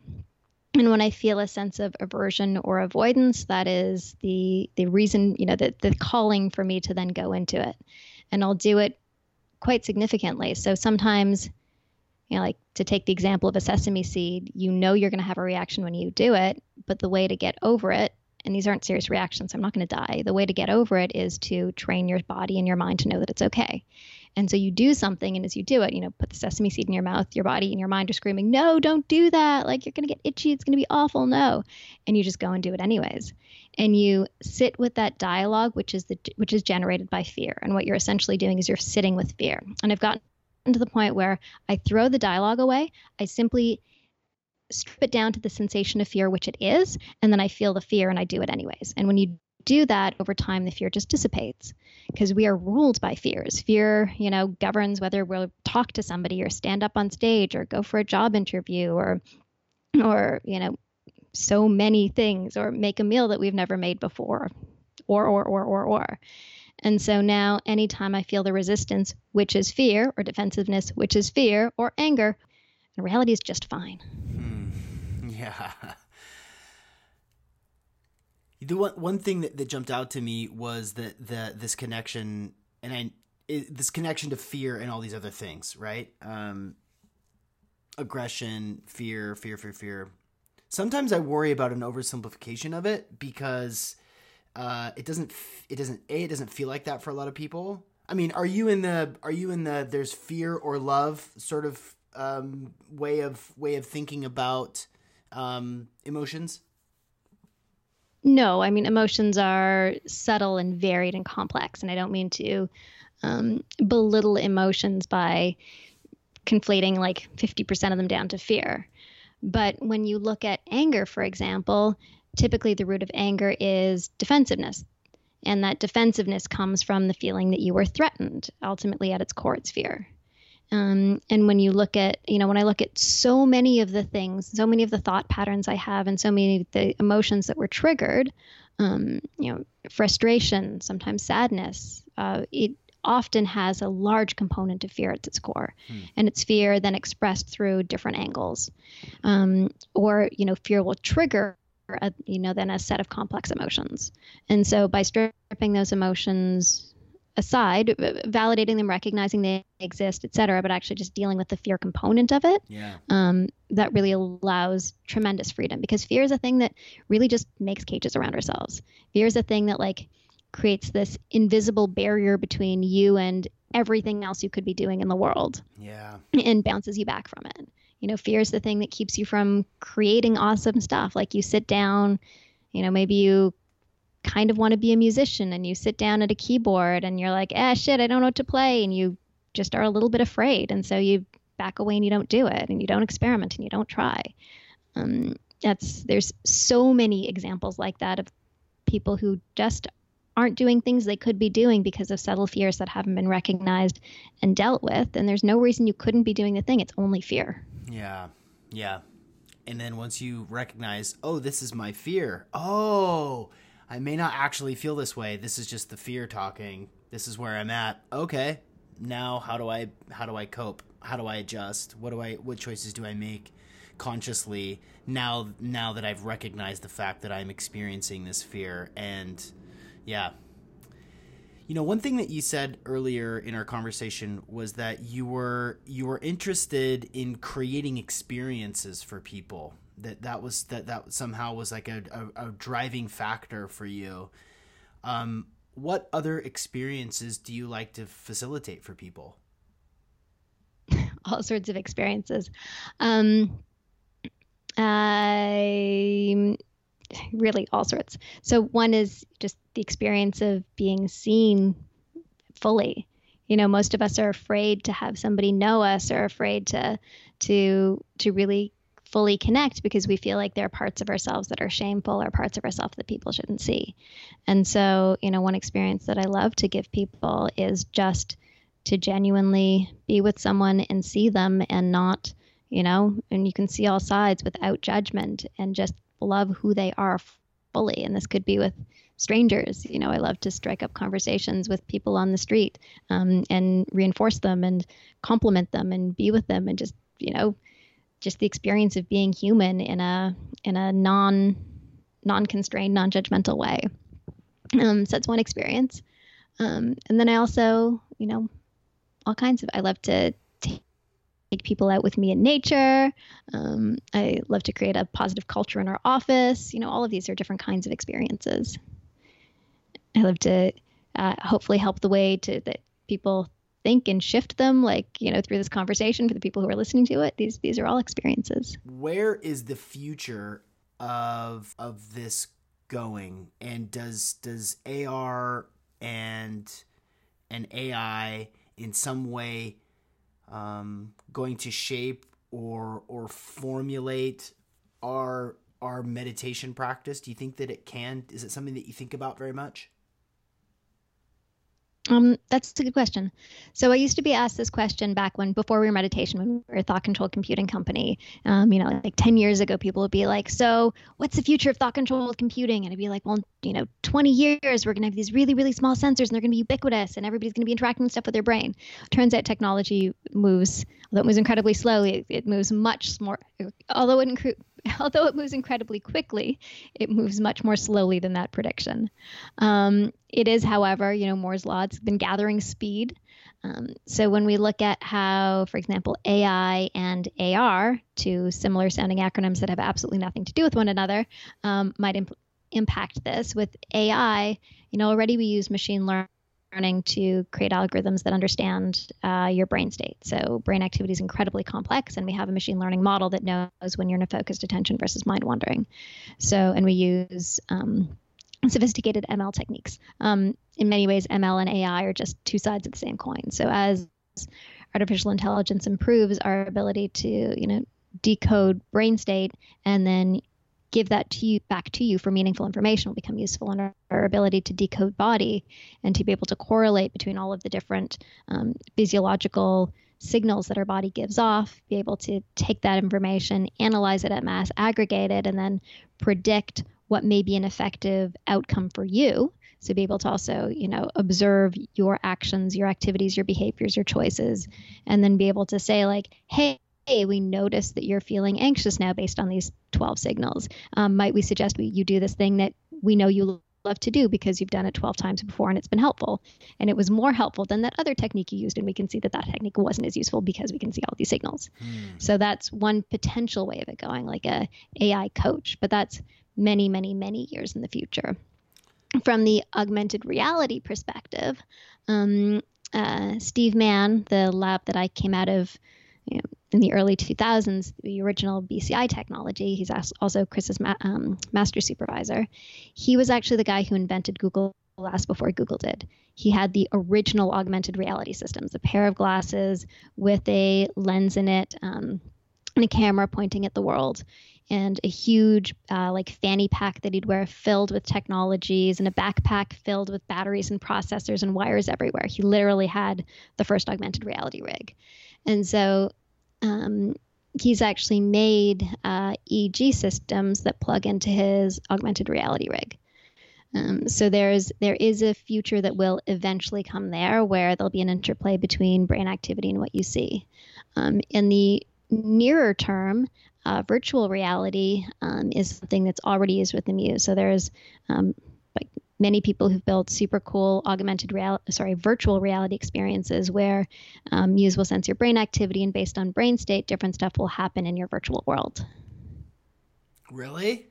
And when I feel a sense of aversion or avoidance, that is the the reason, you know, the, the calling for me to then go into it. And I'll do it quite significantly. So sometimes, you know, like to take the example of a sesame seed, you know you're going to have a reaction when you do it, but the way to get over it, and these aren't serious reactions, I'm not going to die. The way to get over it is to train your body and your mind to know that it's okay. And so you do something, and as you do it, you know, put the sesame seed in your mouth, your body and your mind are screaming, No, don't do that. Like you're going to get itchy. It's going to be awful. No. And you just go and do it anyways. And you sit with that dialogue, which is the which is generated by fear. And what you're essentially doing is you're sitting with fear. And I've gotten to the point where I throw the dialogue away. I simply strip it down to the sensation of fear, which it is, and then I feel the fear and I do it anyways. And when you do that over time, the fear just dissipates because we are ruled by fears. Fear, you know, governs whether we'll talk to somebody or stand up on stage or go for a job interview or, or, you know, so many things or make a meal that we've never made before or, or, or, or, or. And so now, anytime I feel the resistance, which is fear, or defensiveness, which is fear, or anger, reality is just fine. Hmm. Yeah. The one one thing that, that jumped out to me was that the this connection and I it, this connection to fear and all these other things, right? Um, aggression, fear, fear, fear, fear. Sometimes I worry about an oversimplification of it because uh, it doesn't it doesn't a it doesn't feel like that for a lot of people. I mean, are you in the are you in the there's fear or love sort of um, way of way of thinking about um, emotions? No, I mean, emotions are subtle and varied and complex. And I don't mean to um, belittle emotions by conflating like 50% of them down to fear. But when you look at anger, for example, typically the root of anger is defensiveness. And that defensiveness comes from the feeling that you were threatened. Ultimately, at its core, it's fear. Um, and when you look at, you know, when I look at so many of the things, so many of the thought patterns I have, and so many of the emotions that were triggered, um, you know, frustration, sometimes sadness, uh, it often has a large component of fear at its core, hmm. and it's fear then expressed through different angles, um, or you know, fear will trigger a, you know, then a set of complex emotions. And so by stripping those emotions aside, validating them, recognizing they exist, et cetera, but actually just dealing with the fear component of it, yeah. um, that really allows tremendous freedom because fear is a thing that really just makes cages around ourselves. Fear is a thing that like creates this invisible barrier between you and everything else you could be doing in the world. Yeah. And bounces you back from it. You know, fear is the thing that keeps you from creating awesome stuff. Like you sit down, you know, maybe you kind of want to be a musician and you sit down at a keyboard and you're like, ah, shit, I don't know what to play. And you just are a little bit afraid. And so you back away and you don't do it and you don't experiment and you don't try. Um, that's there's so many examples like that of people who just aren't doing things they could be doing because of subtle fears that haven't been recognized and dealt with. And there's no reason you couldn't be doing the thing. It's only fear. Yeah. Yeah. And then once you recognize, oh, this is my fear. Oh, I may not actually feel this way. This is just the fear talking. This is where I'm at. Okay. Now how do I how do I cope? How do I adjust? What do I what choices do I make consciously now now that I've recognized the fact that I'm experiencing this fear and yeah. You know, one thing that you said earlier in our conversation was that you were you were interested in creating experiences for people that that was that that somehow was like a, a, a driving factor for you. Um, what other experiences do you like to facilitate for people? All sorts of experiences. Um, I really all sorts. So one is just the experience of being seen fully. You know most of us are afraid to have somebody know us or afraid to to to really fully connect because we feel like there are parts of ourselves that are shameful or parts of ourselves that people shouldn't see. And so, you know, one experience that I love to give people is just to genuinely be with someone and see them and not, you know, and you can see all sides without judgment and just love who they are fully. And this could be with strangers. You know, I love to strike up conversations with people on the street um, and reinforce them and compliment them and be with them and just, you know, just the experience of being human in a in a non non constrained, non judgmental way. Um, so that's one experience. Um, and then I also, you know, all kinds of. I love to take people out with me in nature. Um, I love to create a positive culture in our office. You know, all of these are different kinds of experiences. I love to uh, hopefully help the way to that people think and shift them like you know through this conversation for the people who are listening to it these these are all experiences. Where is the future of of this going? And does does ar and and ai in some way um, going to shape or or formulate our our meditation practice? Do you think that it can? Is it something that you think about very much um, that's a good question. So I used to be asked this question back when, before we were meditation, when we were a thought-controlled computing company. Um, you know, like 10 years ago, people would be like, "So, what's the future of thought-controlled computing?" And I'd be like, "Well, you know, 20 years, we're to have these really, really small sensors, and they're to be ubiquitous, and everybody's to be interacting with stuff with their brain." Turns out, technology moves, although it moves incredibly slowly, it moves much more. Although it although it moves incredibly quickly, it moves much more slowly than that prediction. Um, it is, however, you know, Moore's law, it's been gathering speed. Um, so when we look at how, for example, AI and AR, two similar sounding acronyms that have absolutely nothing to do with one another, um, might imp- impact this. With AI, you know, already we use machine learning learning to create algorithms that understand uh, your brain state. So, brain activity is incredibly complex, and we have a machine learning model that knows when you're in a focused attention versus mind wandering. So, and we use um, sophisticated ML techniques. Um, in many ways, ML and AI are just two sides of the same coin. So, as artificial intelligence improves, our ability to, you know, decode brain state and then give that to you back to you for meaningful information will become useful in our, our, ability to decode body and to be able to correlate between all of the different um, physiological signals that our body gives off be able to take that information analyze it at mass aggregate it and then predict what may be an effective outcome for you. So be able to also you know observe your actions your activities your behaviors your choices and then be able to say like hey hey, we notice that you're feeling anxious now based on these 12 signals. Um, might we suggest we, you do this thing that we know you love to do because you've done it 12 times before and it's been helpful? And it was more helpful than that other technique you used. And we can see that that technique wasn't as useful because we can see all these signals. Hmm. So that's one potential way of it going, like a AI coach. But that's many, many, many years in the future. From the augmented reality perspective, um, uh, Steve Mann, the lab that I came out of you know, in the early 2000s, the original BCI technology, he's also Chris's ma- um, master supervisor. He was actually the guy who invented Google Glass before Google did. He had the original augmented reality systems, a pair of glasses with a lens in it um, and a camera pointing at the world. And a huge, uh, like, fanny pack that he'd wear filled with technologies and a backpack filled with batteries and processors and wires everywhere. He literally had the first augmented reality rig. And so um, he's actually made uh, EEG systems that plug into his augmented reality rig. Um, so there's there is a future that will eventually come there where there'll be an interplay between brain activity and what you see. Um, in the nearer term, uh, virtual reality um, is something that's already used with the Muse. So there's um, like many people who've built super cool augmented reality, sorry, virtual reality experiences where um, Muse will sense your brain activity and based on brain state, different stuff will happen in your virtual world. Really?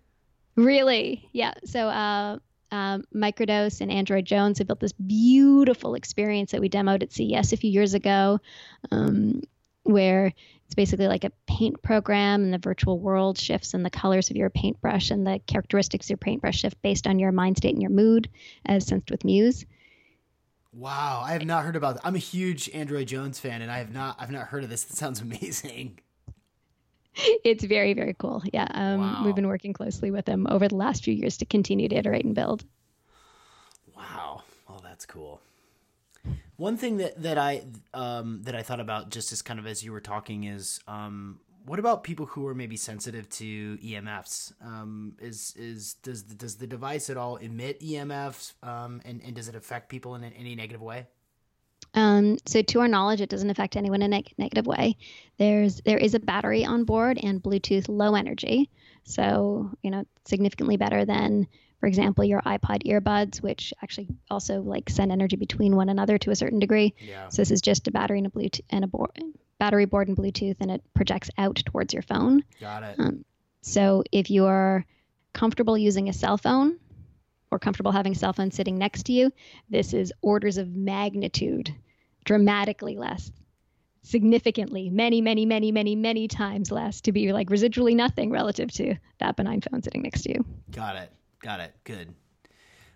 Really? Yeah. So, uh, um, Microdose and Android Jones have built this beautiful experience that we demoed at CES a few years ago, um, where it's basically like a paint program, and the virtual world shifts and the colors of your paintbrush and the characteristics of your paintbrush shift based on your mind state and your mood, as sensed with Muse. Wow, I have not heard about that. I'm a huge Android Jones fan, and I have not I've not heard of this. That sounds amazing. It's very very cool. Yeah, um, wow. we've been working closely with them over the last few years to continue to iterate and build. Wow, well that's cool. One thing that that I um, that I thought about just as kind of as you were talking is um, what about people who are maybe sensitive to EMFs? Um, is is does does the device at all emit EMFs, um, and and does it affect people in any negative way? Um, so to our knowledge, it doesn't affect anyone in a neg- negative way. There's there is a battery on board and Bluetooth low energy, so you know significantly better than for example, your AirPod earbuds, which actually also like send energy between one another to a certain degree. Yeah. So this is just a battery and a Bluetooth and a board, battery board and Bluetooth, and it projects out towards your phone. Got it. Um, so if you're comfortable using a cell phone or comfortable having a cell phone sitting next to you, this is orders of magnitude, dramatically less significantly many many many many many times less to be like residually nothing relative to that benign phone sitting next to you got it Got it. Good.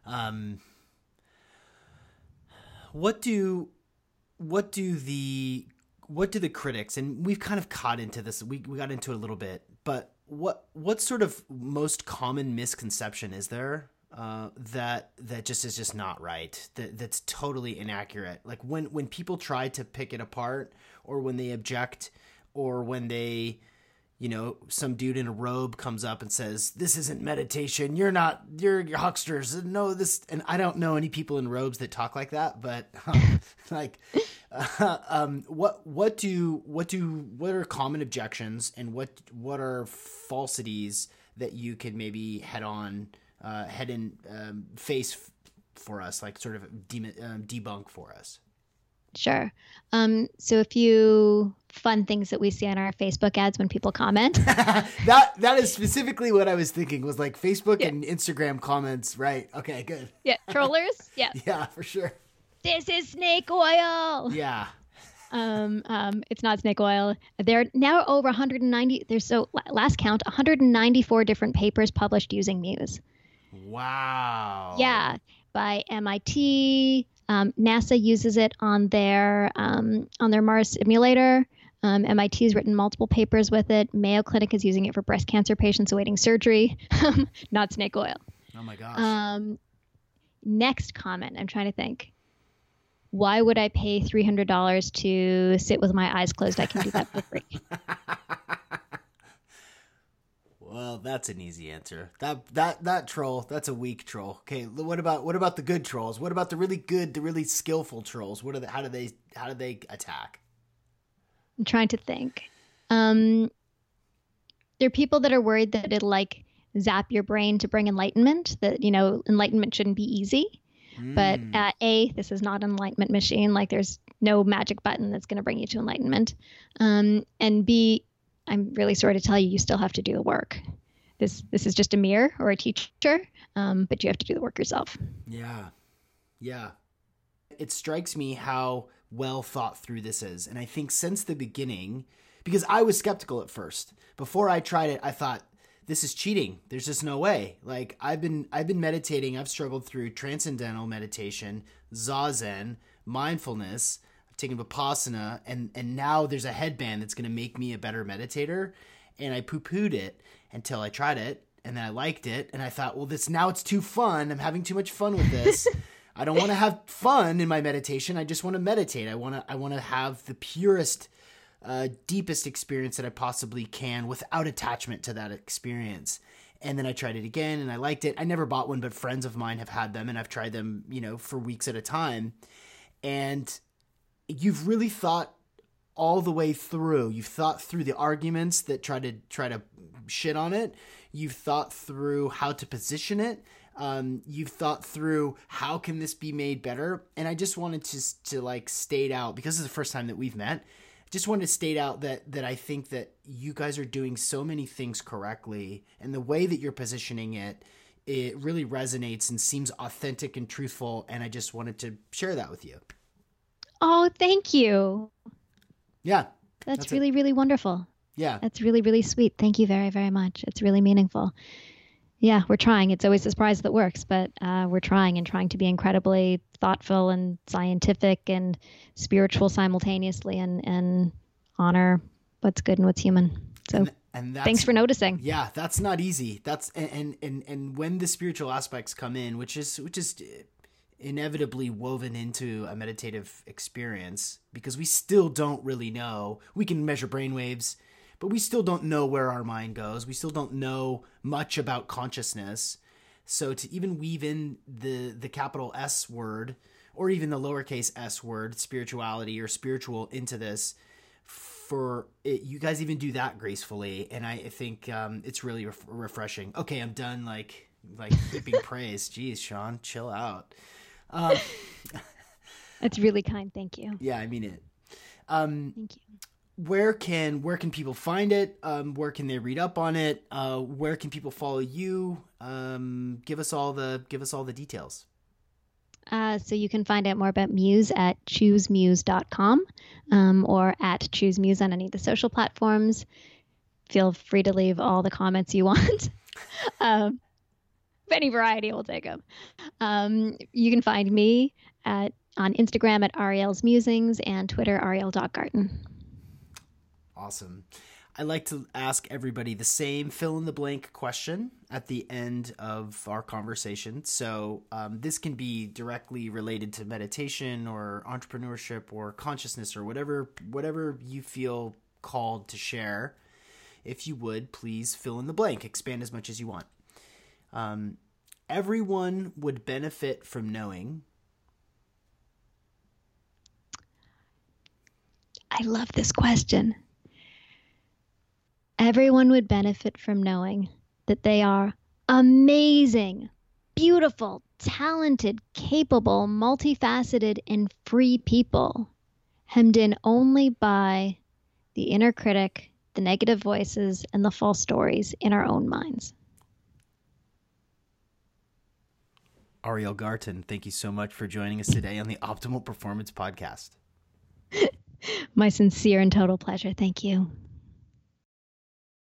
Um, what do what do the what do the critics and we've kind of caught into this we, we got into it a little bit but what what sort of most common misconception is there uh, that that just is just not right that that's totally inaccurate like when when people try to pick it apart or when they object or when they you know, some dude in a robe comes up and says, "This isn't meditation. You're not. You're, you're hucksters." No, this. And I don't know any people in robes that talk like that, but um, like, uh, um, what what do what do what are common objections and what what are falsities that you could maybe head on uh, head in um, face for us, like sort of de- um, debunk for us? Sure. Um, so a few fun things that we see on our Facebook ads when people comment. that that is specifically what I was thinking was like Facebook yeah. and Instagram comments, right? Okay, good. Yeah, trollers. Yeah. yeah, for sure. this is snake oil. Yeah. Um, um, it's not snake oil. There are now over 190. There's so last count 194 different papers published using Muse. Wow. Yeah, by MIT. Um, NASA uses it on their um, on their Mars simulator. Um, MIT has written multiple papers with it. Mayo Clinic is using it for breast cancer patients awaiting surgery. not snake oil. Oh my gosh. Um, next comment. I'm trying to think. Why would I pay $300 to sit with my eyes closed? I can do that for free. well, that's an easy answer. That that that troll, that's a weak troll. Okay, what about what about the good trolls? What about the really good, the really skillful trolls? What are the, how do they how do they attack? I'm trying to think. Um, there are people that are worried that it'll like zap your brain to bring enlightenment. That you know, enlightenment shouldn't be easy. Mm. But uh, a, this is not an enlightenment machine. Like there's no magic button that's going to bring you to enlightenment. Um, and b, I'm really sorry to tell you, you still have to do the work. This this is just a mirror or a teacher, um, but you have to do the work yourself. Yeah, yeah. It strikes me how well thought through this is, and I think since the beginning, because I was skeptical at first. Before I tried it, I thought this is cheating. There's just no way. Like I've been I've been meditating. I've struggled through transcendental meditation, zazen, mindfulness. I've vipassana, and and now there's a headband that's going to make me a better meditator. And I poo pooed it until I tried it, and then I liked it, and I thought, well, this now it's too fun. I'm having too much fun with this. I don't want to have fun in my meditation. I just want to meditate. I want to I want to have the purest uh, deepest experience that I possibly can without attachment to that experience. And then I tried it again and I liked it. I never bought one, but friends of mine have had them and I've tried them, you know, for weeks at a time. And you've really thought all the way through. You've thought through the arguments that try to try to shit on it. You've thought through how to position it. Um, you've thought through how can this be made better. And I just wanted to to like state out because it's the first time that we've met just wanted to state out that that I think that you guys are doing so many things correctly, and the way that you're positioning it, it really resonates and seems authentic and truthful. And I just wanted to share that with you. Oh, thank you. Yeah, that's, that's really it. really wonderful. Yeah, that's really really sweet. Thank you very very much. It's really meaningful yeah, we're trying. It's always a surprise that works, but uh, we're trying and trying to be incredibly thoughtful and scientific and spiritual simultaneously, and and honor what's good and what's human. So. And, and thanks for noticing. Yeah, that's not easy. That's and and and when the spiritual aspects come in, which is which is inevitably woven into a meditative experience because we still don't really know. We can measure brain waves but we still don't know where our mind goes. We still don't know much about consciousness. So to even weave in the the capital S word or even the lowercase s word, spirituality or spiritual into this, for it, you guys even do that gracefully, and I think um, it's really ref- refreshing. Okay, I'm done. Like like heaping praise. Jeez, Sean, chill out. Um, That's really kind. Thank you. Yeah, I mean it. Um, Thank you where can where can people find it? Um, where can they read up on it? Uh, where can people follow you? Um, give us all the give us all the details. Uh, so you can find out more about Muse at choosemuse.com um, or at choosemuse on any of the social platforms. Feel free to leave all the comments you want. um, any variety, we'll take them. Um, you can find me at on Instagram at Ariel's Musings and Twitter Ariel.garten. Awesome. I like to ask everybody the same fill in the blank question at the end of our conversation. So, um, this can be directly related to meditation or entrepreneurship or consciousness or whatever whatever you feel called to share. If you would, please fill in the blank. Expand as much as you want. Um, everyone would benefit from knowing. I love this question. Everyone would benefit from knowing that they are amazing, beautiful, talented, capable, multifaceted, and free people, hemmed in only by the inner critic, the negative voices, and the false stories in our own minds. Ariel Garten, thank you so much for joining us today on the Optimal Performance Podcast. My sincere and total pleasure. Thank you.